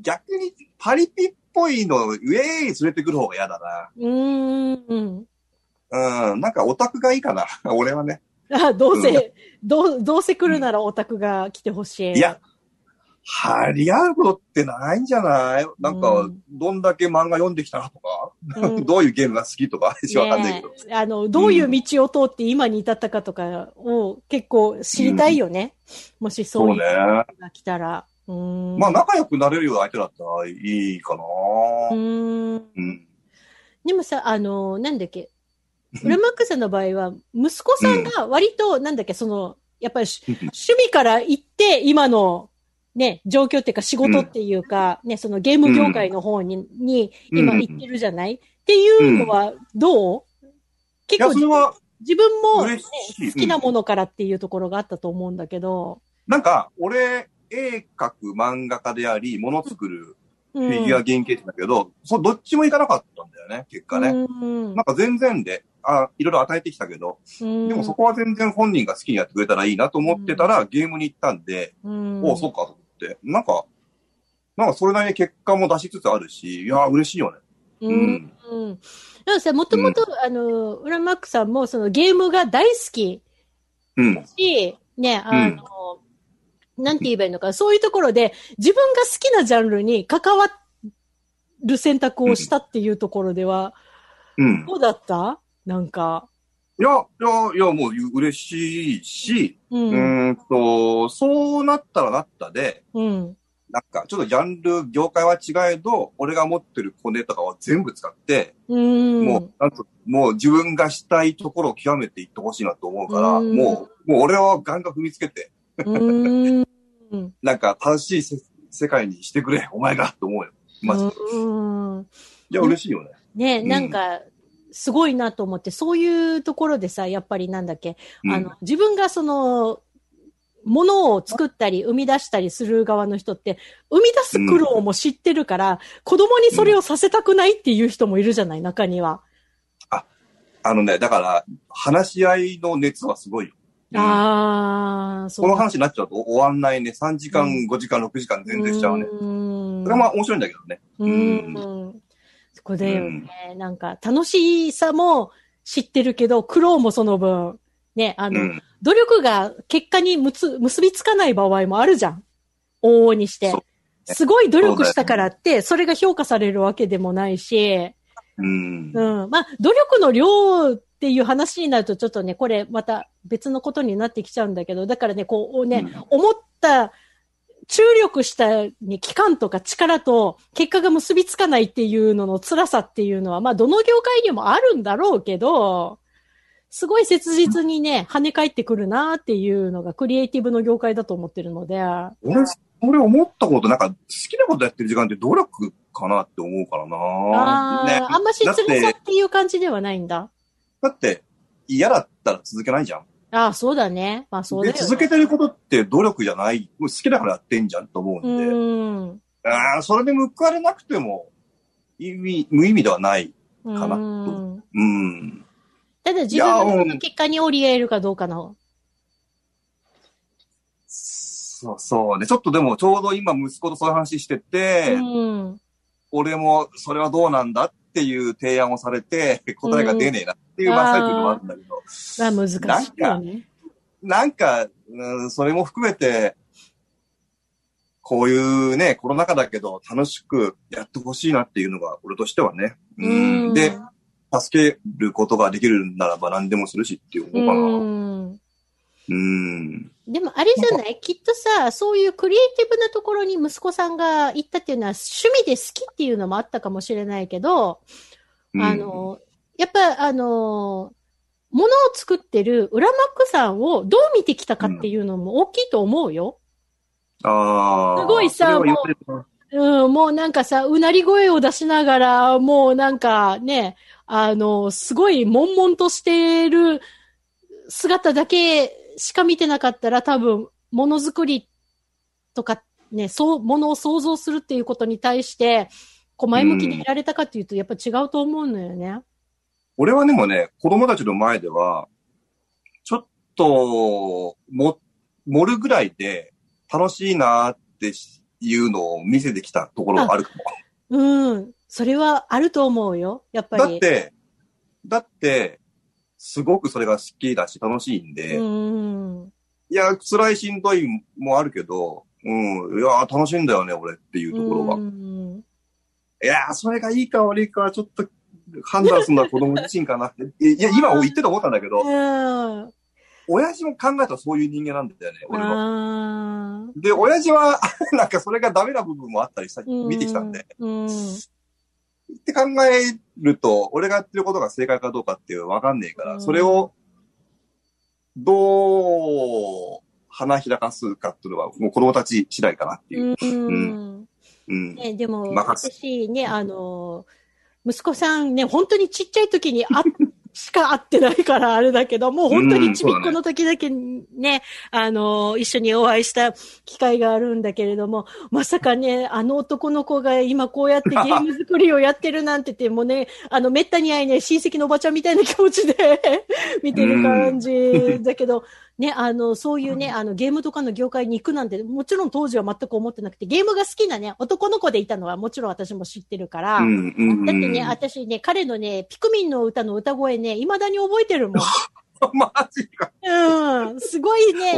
逆にパリピっぽいの上に連れてくる方が嫌だうーん。な。うん、なんかオタクがいいかな。俺はね。あどうせ、どう、どうせ来るならオタクが来てほしい。いや、張り合うことってないんじゃない？なんかうん、どんだけ漫画読んできたとか、うん どういうゲームが好きとか、わかんないけど。あの、どういう道を通って今に至ったかとかを結構知りたいよね。もしそういうが来たら。うーん。まあ、仲良くなれるような相手だったらいいかな。うーん。うん。でもさ、あの、なんだっけ、裏マックさんの場合は、息子さんが割と、なんだっけ、その、やっぱり 趣味から行って、今の、ね、状況っていうか仕事っていうか、ね、そのゲーム業界の方に、に今行ってるじゃない、っていうのはどう、結構自分も、ね。好きなうん。ものからっていうところがあったと思うんだけど、なんか、俺、絵描く漫画家であり、物作るうん、フィギュア原型ってだけど、そう、どっちもいかなかったんだよね、結果ね。うん。なんか全然で、あいろいろ与えてきたけど、うん。でもそこは全然本人が好きにやってくれたらいいなと思ってたら、ゲームに行ったんで、うん。おう、そって、なんか、なんかそれなりに結果も出しつつあるし、いやー、嬉しいよね。ううんん。うん。でもさ、もともと、あの、ウラマックさんも、そのゲームが大好きうん。し、ね、あの、なんて言えばいいのか、そういうところで、自分が好きなジャンルに関わる選択をしたっていうところでは、うん。どうだった？なんか。いや、いや、いや、もう嬉しいし、う。うんーんと、そうなったらなったで、うん。なんか、ちょっとジャンル、業界は違えど、俺が持ってるコネとかを全部使って、うん。もう、なんと、もう自分がしたいところを極めていってほしいなと思うから、うんもう、もう俺はガンガン踏みつけて、うん。なんか楽しいせ世界にしてくれ、お前が、と思うよ。マジで。うん。いや、嬉しいよね。ね、うんなんか、すごいなと思って、そういうところでさ、やっぱりなんだっけ、うんあの、自分がその、ものを作ったり、生み出したりする側の人って、生み出す苦労も知ってるから、子供にそれをさせたくないっていう人もいるじゃない、中には。あのね、だから、話し合いの熱はすごいよ。うんああ、そう。この話になっちゃうと終わんないね。3時間、うん5時間、6時間全然しちゃうね。うんそれはまあ面白いんだけどね。うん。そこだよね。なんか、楽しさも知ってるけど、苦労もその分、ね、あの、うん。努力が結果にむつ結びつかない場合もあるじゃん。往々にして。すごい努力したからって、それが評価されるわけでもないし、うん。うん。まあ、努力の量っていう話になるとちょっとね、これまた別のことになってきちゃうんだけど、だからね、こうね、思った、注力した、ね、期間とか力と結果が結びつかないっていうのの辛さっていうのは、まあ、どの業界にもあるんだろうけど、すごい切実にね、跳ね返ってくるなっていうのがクリエイティブの業界だと思ってるので、俺、俺思ったこと、なんか、好きなことやってる時間って努力かなって思うからな。ああ、ね。あんまし辛さっていう感じではないんだ。だって、嫌だったら続けないじゃん。ああ、そうだね。まあそうだで、よ、ね。続けてることって努力じゃない。もう好きだからやってんじゃんと思うんで。うん。ああ、それで報われなくても、意味、無意味ではない。かなうん。ただ自分の結果に折り合えるかどうかの。そうそうね。ちょっとでも、ちょうど今息子とそういう話してて、うん。俺もそれはどうなんだっていう提案をされて、答えが出ねえなっていう真っ最中でもあるんだけど、まあ難しいよね。なんか、うん、それも含めて、こういうね、コロナ禍だけど楽しくやってほしいなっていうのが俺としてはね。うん。で、助けることができるならば何でもするしっていう思うかな。うん。うん。でもあれじゃない？きっとさ、そういうクリエイティブなところに息子さんが行ったっていうのは趣味で好きっていうのもあったかもしれないけど、うんあ、の、やっぱあの、ものを作ってる裏マックさんをどう見てきたかっていうのも大きいと思うよ。ああ。すごいさそれは言われるなうん、もうなんかさ、うなり声を出しながら、もうなんかね、あの、すごい悶々としてる姿だけしか見てなかったら多分、ものづくりとかね、そう、ものを想像するっていうことに対して、こう前向きにいられたかっていうと、やっぱ違うと思うのよね。俺はでもね、子供たちの前では、ちょっと、も、盛るぐらいで楽しいなっていうのを見せてきたところがあるかも。うん。それはあると思うよ。やっぱり。だって、だって、すごくそれが好きだし楽しいんで、うん。いや、辛いしんどいもあるけど、うん。いやー、楽しいんだよね、俺っていうところが。うんいやー、それがいいか悪いかはちょっと判断するのは子供自身かなって。いや、今言ってて思ったんだけど、うん。親父も考えたらそういう人間なんだよね、俺も。あで、親父は、なんかそれがダメな部分もあったりさ、ー見てきたんで。。うん。って考えると、俺がやってることが正解かどうかっていうのはわかんねえから、うんそれを、どう、花開かすかっていうのは、もう子供たち次第かなっていう。うん。うん。ね、でも、私ね、あの、息子さんね、本当にちっちゃい時にあしか会ってないからあれだけど、もう本当にちびっこの時だけね、あの、一緒にお会いした機会があるんだけれども、まさかね、あの男の子が今こうやって ゲーム作りをやってるなんて言って、もうね、あの、めったに会いね、親戚のおばちゃんみたいな気持ちで 見てる感じだけど、ね、あの、そういうね、あの、ゲームとかの業界に行くなんて、もちろん当時は全く思ってなくて、ゲームが好きなね、男の子でいたのはもちろん私も知ってるから、うんうんだってね、私ね、彼のね、ピクミンの歌の歌声ね、未だに覚えてるもん。マジか。うん、すごいね。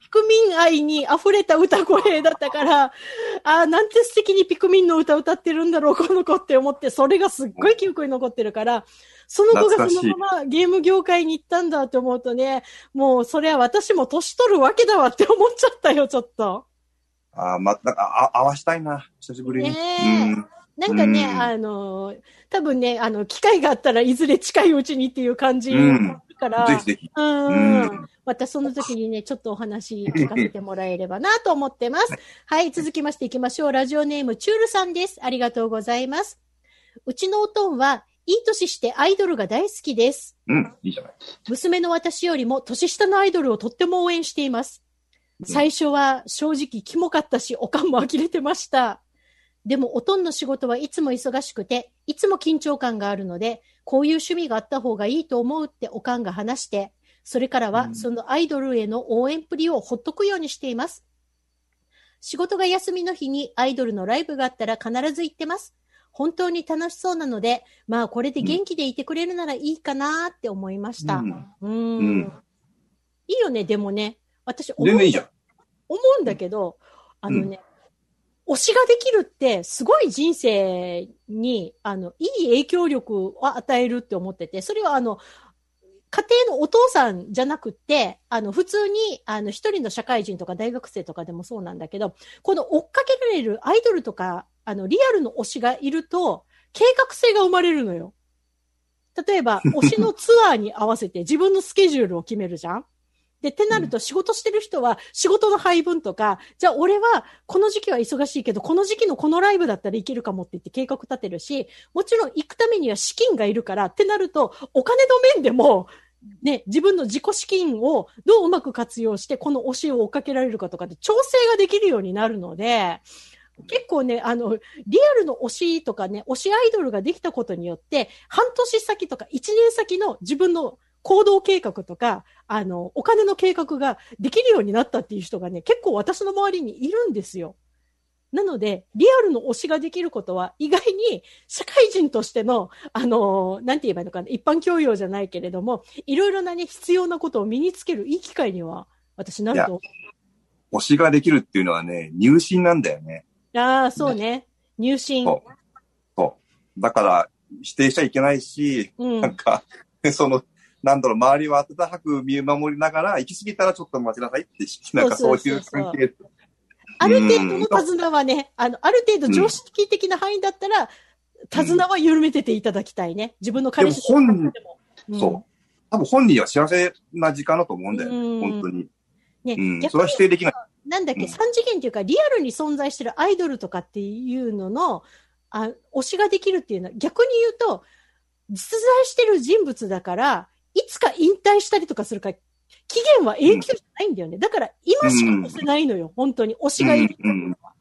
ピクミン愛に溢れた歌声だったから、あーなんて素敵にピクミンの歌歌ってるんだろう、この子って思って、それがすっごい記憶に残ってるから、その子がそのままゲーム業界に行ったんだって思うとね、もうそれは私も年取るわけだわって思っちゃったよ、ちょっと。あーま、なんか、あ、合わしたいな。久しぶりに。ねえうん。なんかね、うんあの、多分ね、あの、機会があったらいずれ近いうちにっていう感じうんから、ぜひぜひ。うんうんまたその時にね、ちょっとお話聞かせてもらえればなと思ってます。はい、続きましていきましょう。ラジオネーム、チュールさんです。ありがとうございます。うちのおとんは、いい年してアイドルが大好きです。うん。いいじゃない。娘の私よりも年下のアイドルをとっても応援しています。最初は正直キモかったし、おかんも呆れてました。でも、おとんの仕事はいつも忙しくて、いつも緊張感があるので、こういう趣味があった方がいいと思うっておかんが話して、それからはうんそのアイドルへの応援っぷりをほっとくようにしています。仕事が休みの日にアイドルのライブがあったら必ず行ってます。本当に楽しそうなので、まあこれで元気でいてくれるならいいかなって思いました。うんうんうんいいよね、でもね。私思ういい。思うんだけど、あのね、推しができるって、すごい人生に、あの、いい影響力を与えるって思ってて、それはあの、家庭のお父さんじゃなくって、あの、普通に、あの、一人の社会人とか大学生とかでもそうなんだけど、この追っかけられるアイドルとか、あの、リアルの推しがいると、計画性が生まれるのよ。例えば、推しのツアーに合わせて自分のスケジュールを決めるじゃんで、ってなると仕事してる人は仕事の配分とか、じゃあ俺はこの時期は忙しいけど、この時期のこのライブだったらいけるかもって言って計画立てるし、もちろん行くためには資金がいるからってなると、お金の面でも、ね、自分の自己資金をどううまく活用して、この推しを追っかけられるかとかで調整ができるようになるので、結構ね、あの、リアルの推しとかね、推しアイドルができたことによって、半年先とか1年先の自分の行動計画とか、あの、お金の計画ができるようになったっていう人がね、結構私の周りにいるんですよ。なので、リアルの推しができることは、意外に社会人としての、あの、なんて言えばいいのかな、一般教養じゃないけれども、いろいろなね、必要なことを身につけるいい機会には、私なると。推しができるっていうのはね、入信なんだよね。ああ、そうね。入信。そう。そう。だから、否定しちゃいけないし、うんなんか、その、なんだろう、周りは温かく見守りながら、行き過ぎたらちょっと待ちなさいって、なんかそういう関係。ある程度の手綱はね、あの、ある程度常識的な範囲だったら、手綱は緩めてていただきたいね。自分の彼氏でも本でも。うんそう。多分本人は幸せな時間だと思うんだよね、うん本当に。ね、うん。逆それは否定できない。なんだっけ、うん三次元っていうか、リアルに存在してるアイドルとかっていうのの、あ、推しができるっていうのは、逆に言うと、実在してる人物だから、いつか引退したりとかするから、期限は永久じゃないんだよね。だから、今しか押せないのよ、本当に。推しがいるっていうのは。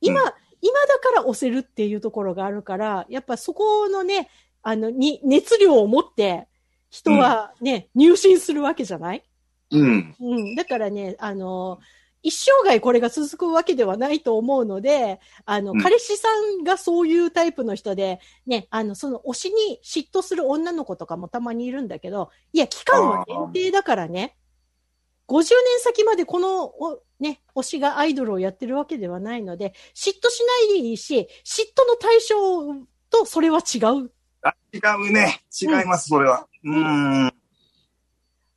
今、今だから押せるっていうところがあるから、やっぱそこのね、あの、に、熱量を持って、人はね、入信するわけじゃない？うん。うん。だからね、あの、一生涯これが続くわけではないと思うので、あの、うん彼氏さんがそういうタイプの人で、ね、あの、その推しに嫉妬する女の子とかもたまにいるんだけど、いや、期間は限定だからね、50年先までこの、おね、推しがアイドルをやってるわけではないので、嫉妬しないでいいし、嫉妬の対象とそれは違う。あ違うね。違います、それは。うーん。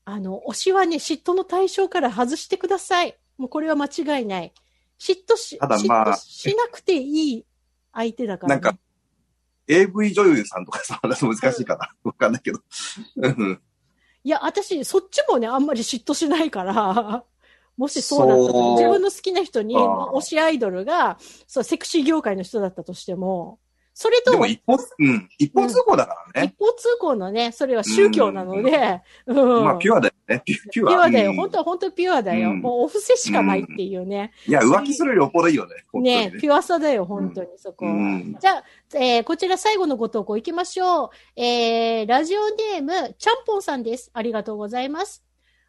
あの、推しはね、嫉妬の対象から外してください。もうこれは間違いない。嫉妬し、ただまあ嫉妬しなくていい相手だから、ね。なんか AV 女優さんとかさ、難しいかな。わかんないけど。うん。いや、私、そっちもね、あんまり嫉妬しないから、もしそうだったら、自分の好きな人に、推しアイドルが、そう、セクシー業界の人だったとしても、それと、でも一方、うん。一方通行だからね。一方通行のね、それは宗教なので、うん。まあ、ピュアだよね。ピュピピュア。だよ。うん本当は本当にピュアだよ。うんもうお布施しかないっていうね。いや、浮気するよりよっぽどいいよね。本当にね、ピュアさだよ、本当に、そこ。じゃあ、えーこちら最後のご投稿行きましょう。えー、ラジオネーム、ちゃんぽんさんです。ありがとうございます。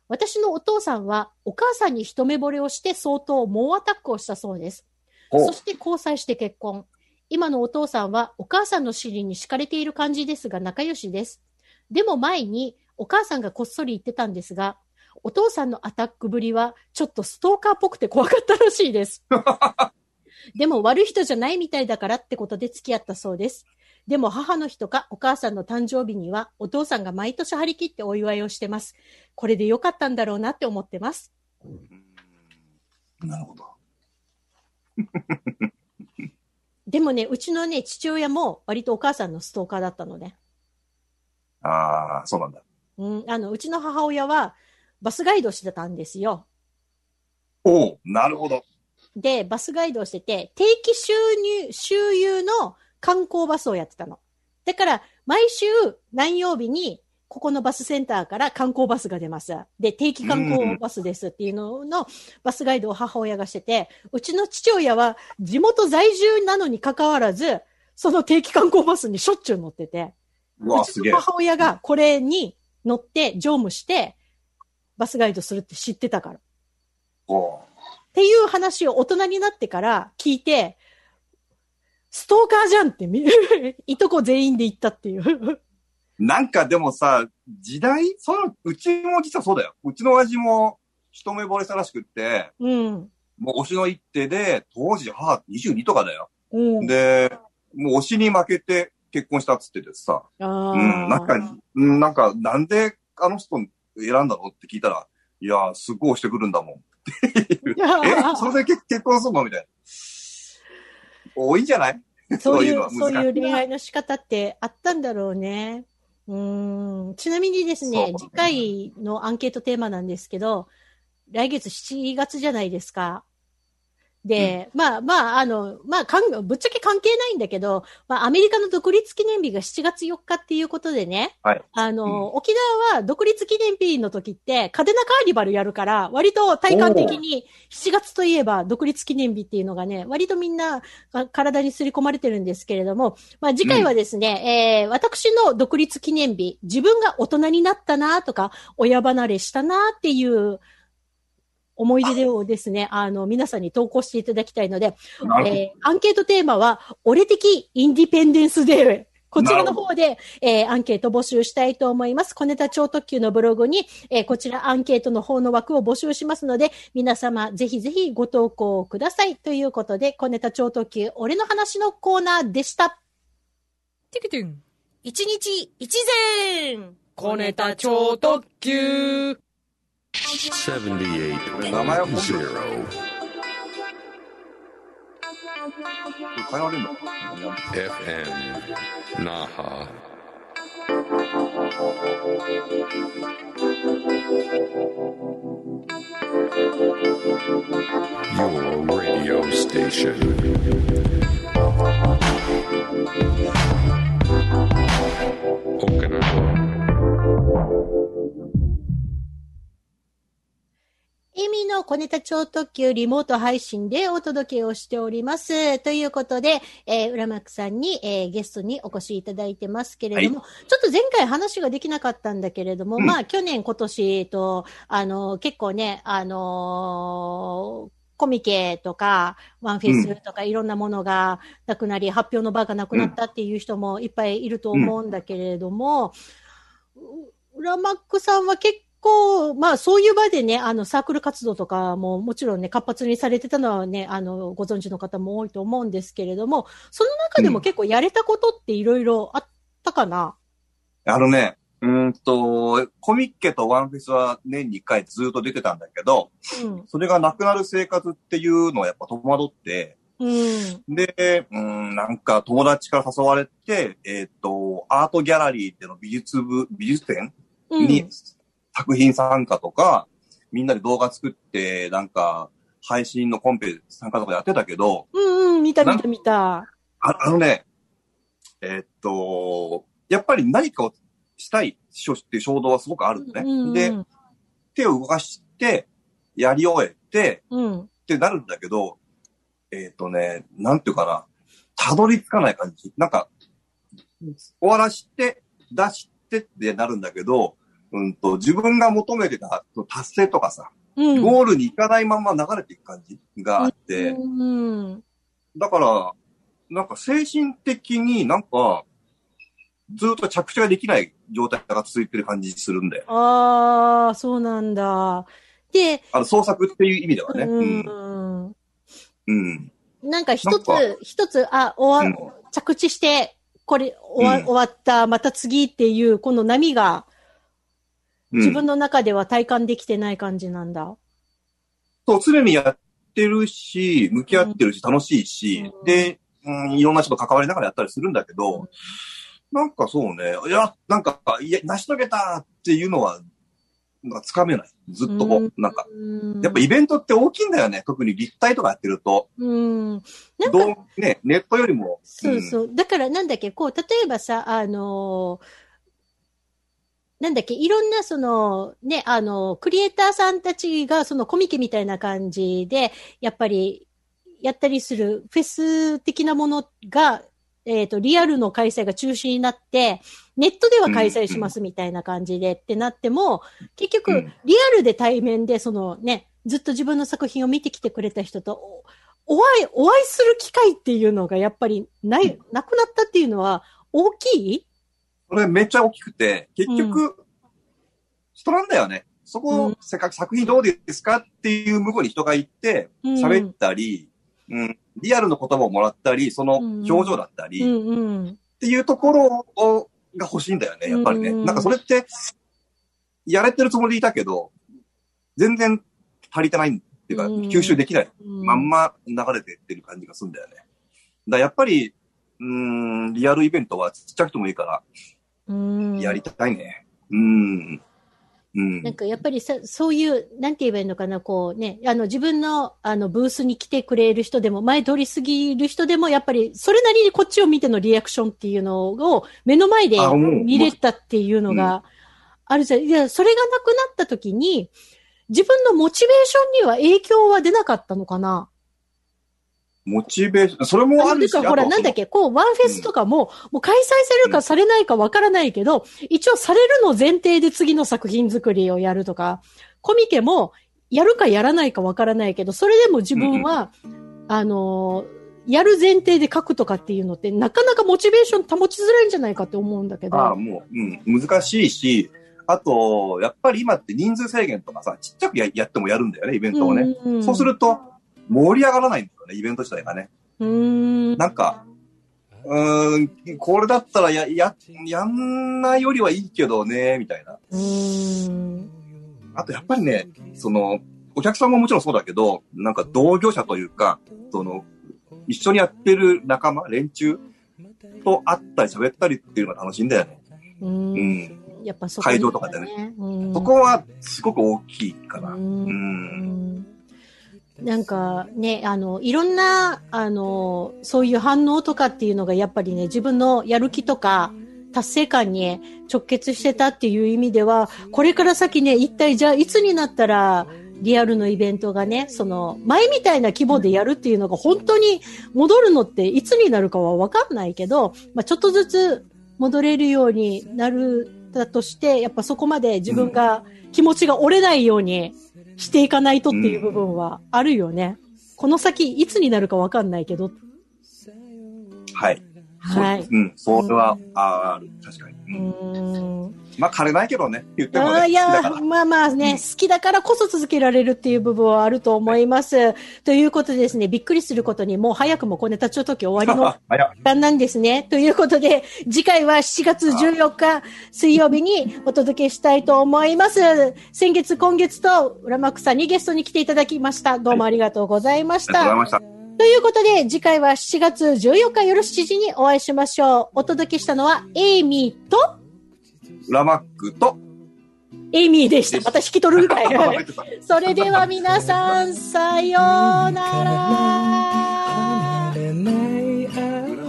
私のお父さんは、お母さんに一目惚れをして相当猛アタックをしたそうです。そして交際して結婚。今のお父さんはお母さんの尻に敷かれている感じですが仲良しです。でも前にお母さんがこっそり言ってたんですが、お父さんのアタックぶりはちょっとストーカーっぽくて怖かったらしいです。でも悪い人じゃないみたいだからってことで付き合ったそうです。でも母の日とかお母さんの誕生日にはお父さんが毎年張り切ってお祝いをしてます。これでよかったんだろうなって思ってます。うんなるほど。でもね、うちのね、父親も割とお母さんのストーカーだったのね。ああ、そうなんだ。うん、あの、うちの母親はバスガイドしてたんですよ。おおなるほど。で、バスガイドをしてて、定期収入、収入の観光バスをやってたの。だから、毎週何曜日に、ここのバスセンターから観光バスが出ます。で、定期観光バスですっていうののバスガイドを母親がしてて、うちの父親は地元在住なのに関わらず、その定期観光バスにしょっちゅう乗ってて、うちの。母親がこれに乗って乗務して、バスガイドするって知ってたから。っおていう話を大人になってから聞いて、ストーカーじゃんってみ、いとこ全員で言ったっていう。なんかでもさ、時代？その、うちも実はそうだよ。うちの親父も一目惚れしたらしくって、うん。もう推しの一手で、当時母22とかだよ。うん。で、もう推しに負けて結婚したっつっててさ、うん、なんか、うんなんか、なんであの人選んだの？って聞いたら、いや、すごい押してくるんだもん。いや え、それで結結婚するの？みたいな。多いんじゃない？そういう、のはそういう恋愛の仕方ってあったんだろうね。うーん。ちなみにですね、次回のアンケートテーマなんですけど、来月7月じゃないですか。で、まあまあ、あの、まあかん、ぶっちゃけ関係ないんだけど、まあアメリカの独立記念日が7月4日っていうことでね、はい。あの、うん。沖縄は独立記念日の時って、カデナカーニバルやるから、割と体感的に7月といえば独立記念日っていうのがね、割とみんなが体に刷り込まれてるんですけれども、まあ次回はですね、えー私の独立記念日、自分が大人になったなとか、親離れしたなっていう思い出をですね、あの、皆さんに投稿していただきたいので。えーアンケートテーマは、俺的インディペンデンスデー。こちらの方で、えーアンケート募集したいと思います。小ネタ超特急のブログに、えーこちらアンケートの方の枠を募集しますので、皆様ぜひぜひご投稿ください。ということで、小ネタ超特急、俺の話のコーナーでした。テキテン。一日一善小ネタ超特急。78.0 FM Naha. Your radio station. Okinawa. 意味の小ネタ超特急リモート配信でお届けをしております。ということで、えー、浦幕さんに、えーゲストにお越しいただいてますけれども、ちょっと前回話ができなかったんだけれども、うん。まあ去年今年と、あの、結構ね、あのーコミケとか、ワンフェスとかいろんなものがなくなり、発表の場がなくなったっていう人もいっぱいいると思うんだけれども、う浦マックさんは結こう、まあそういう場でね、あのサークル活動とかももちろんね、活発にされてたのはね、あの、ご存知の方も多いと思うんですけれども、その中でも結構やれたことっていろいろあったかな、あのね、うーんと、コミッケとワンフェスは年に1回ずっと出てたんだけど、うん。それがなくなる生活っていうのはやっぱ戸惑って、うん。で、うーん、なんか友達から誘われて、えっ、と、アートギャラリーっていうの美術部、美術展うん。に作品参加とか、みんなで動画作って、なんか、配信のコンペ参加とかやってたけど、うんうん、見た見た見た。ああのね、えっと、やっぱり何かをしたいっていう衝動はすごくあるのね。うんうんで、手を動かして、やり終えて、うん。ってなるんだけど、えっ、とね、なんていうかな、たどり着かない感じ。なんか、終わらして、出してってなるんだけど、うんと、自分が求めてた達成とかさ、うん。ゴールに行かないまま流れていく感じがあって、うん。だから、なんか精神的になんか、ずっと着地ができない状態が続いてる感じするんだよ。ああ、そうなんだ。で、あの、創作っていう意味ではね。うん。うん。うん。なんか一つ一つ、あ、終わ、うん着地して、これ、終わ,、うん終わった、また次っていう、この波が、うん自分の中では体感できてない感じなんだ。そう、常にやってるし、向き合ってるし、楽しいし、うんで、うん、いろんな人と関わりながらやったりするんだけど、うんなんかそうね、いや、なんか、いや、成し遂げたっていうのは、なんかつかめない。ずっとなんか、うんやっぱイベントって大きいんだよね。特に立体とかやってると。うん。なんどか、う、ね、ネットよりも。そうそう。だからなんだっけ、こう、例えばさ、あのーなんだっけ、いろんなその、ね、あの、クリエイターさんたちがそのコミケみたいな感じで、やっぱり、やったりするフェス的なものが、えっ、と、リアルの開催が中止になって、ネットでは開催しますみたいな感じでってなっても、結局うん、リアルで対面で、そのね、ずっと自分の作品を見てきてくれた人と、おお会い、お会いする機会っていうのがやっぱりない、なくなったっていうのは大きいそれめっちゃ大きくて、結局、人なんだよね。そこ、うんせっかく作品どうですかっていう向こうに人が行って、うん喋ったり、うん、リアルの言葉をもらったり、その表情だったり。っていうところをが欲しいんだよね、やっぱりね。うんなんかそれって、やれてるつもりでいたけど、全然足りてないっていうか、うん吸収できない。うんまんま流れてってる感じがするんだよね。だやっぱり、うーん、リアルイベントはちっちゃくてもいいから、うん。やりたいね。うん。うん。なんかやっぱりさ、そういう、なんて言えばいいのかな、こうね、あの自分のあのブースに来てくれる人でも、前通り過ぎる人でも、やっぱりそれなりにこっちを見てのリアクションっていうのを目の前で見れたっていうのがあるじゃん。いや、それがなくなった時に、自分のモチベーションには影響は出なかったのかなモチベーション、それもあるし、あのほら、なんだっけ、こう、ワンフェスとかも、もう開催されるかされないかわからないけど、一応されるの前提で次の作品作りをやるとか、コミケも、やるかやらないかわからないけど、それでも自分は、あのーやる前提で書くとかっていうのって、なかなかモチベーション保ちづらいんじゃないかって思うんだけど。ああ、もう、うん、難しいし、あと、やっぱり今って人数制限とかさ、ちっちゃくややってもやるんだよね、イベントをね。うんそうすると、盛り上がらないんだよね、イベント自体がね。うーん。なんか、うーん、これだったらや、や、やんないよりはいいけどね、みたいな。あとやっぱりね、その、お客さんももちろんそうだけど、なんか同業者というか、その、一緒にやってる仲間、連中と会ったり喋ったりっていうのが楽しいんだよね。う。うんん。やっぱそこに会場とかでね。うんそこはすごく大きいかな。ううん。んなんかね、あの、いろんな、あの、そういう反応とかっていうのがやっぱりね、自分のやる気とか、達成感に直結してたっていう意味では、これから先ね、一体じゃあいつになったら、リアルのイベントがね、その、前みたいな規模でやるっていうのが本当に戻るのっていつになるかはわかんないけど、まあ、ちょっとずつ戻れるようになるだとして、やっぱそこまで自分が気持ちが折れないようにしていかないとっていう部分はあるよね。この先いつになるかわかんないけど。はい。はい。うん、それは、ある。確かに。ううんんまあ、枯れないけどね。言ってもね。あーいやまあまあね、うん好きだからこそ続けられるっていう部分はあると思います。ということでですね、びっくりすることに、もう早くも小ネタ超時終わりの時間なんですね。ということで、次回は7月14日水曜日にお届けしたいと思います。先月、今月と、浦幕さんにゲストに来ていただきました。どうもありがとうございましありがとうた。ございました。ということで、次回は7月14日夜7時にお会いしましょう。お届けしたのは、エイミーと、ラマックと、エイミーでした。また引き取るみたい それでは皆さん、さようなら。ラマ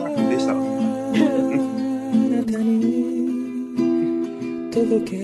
ックでした。あなたに届け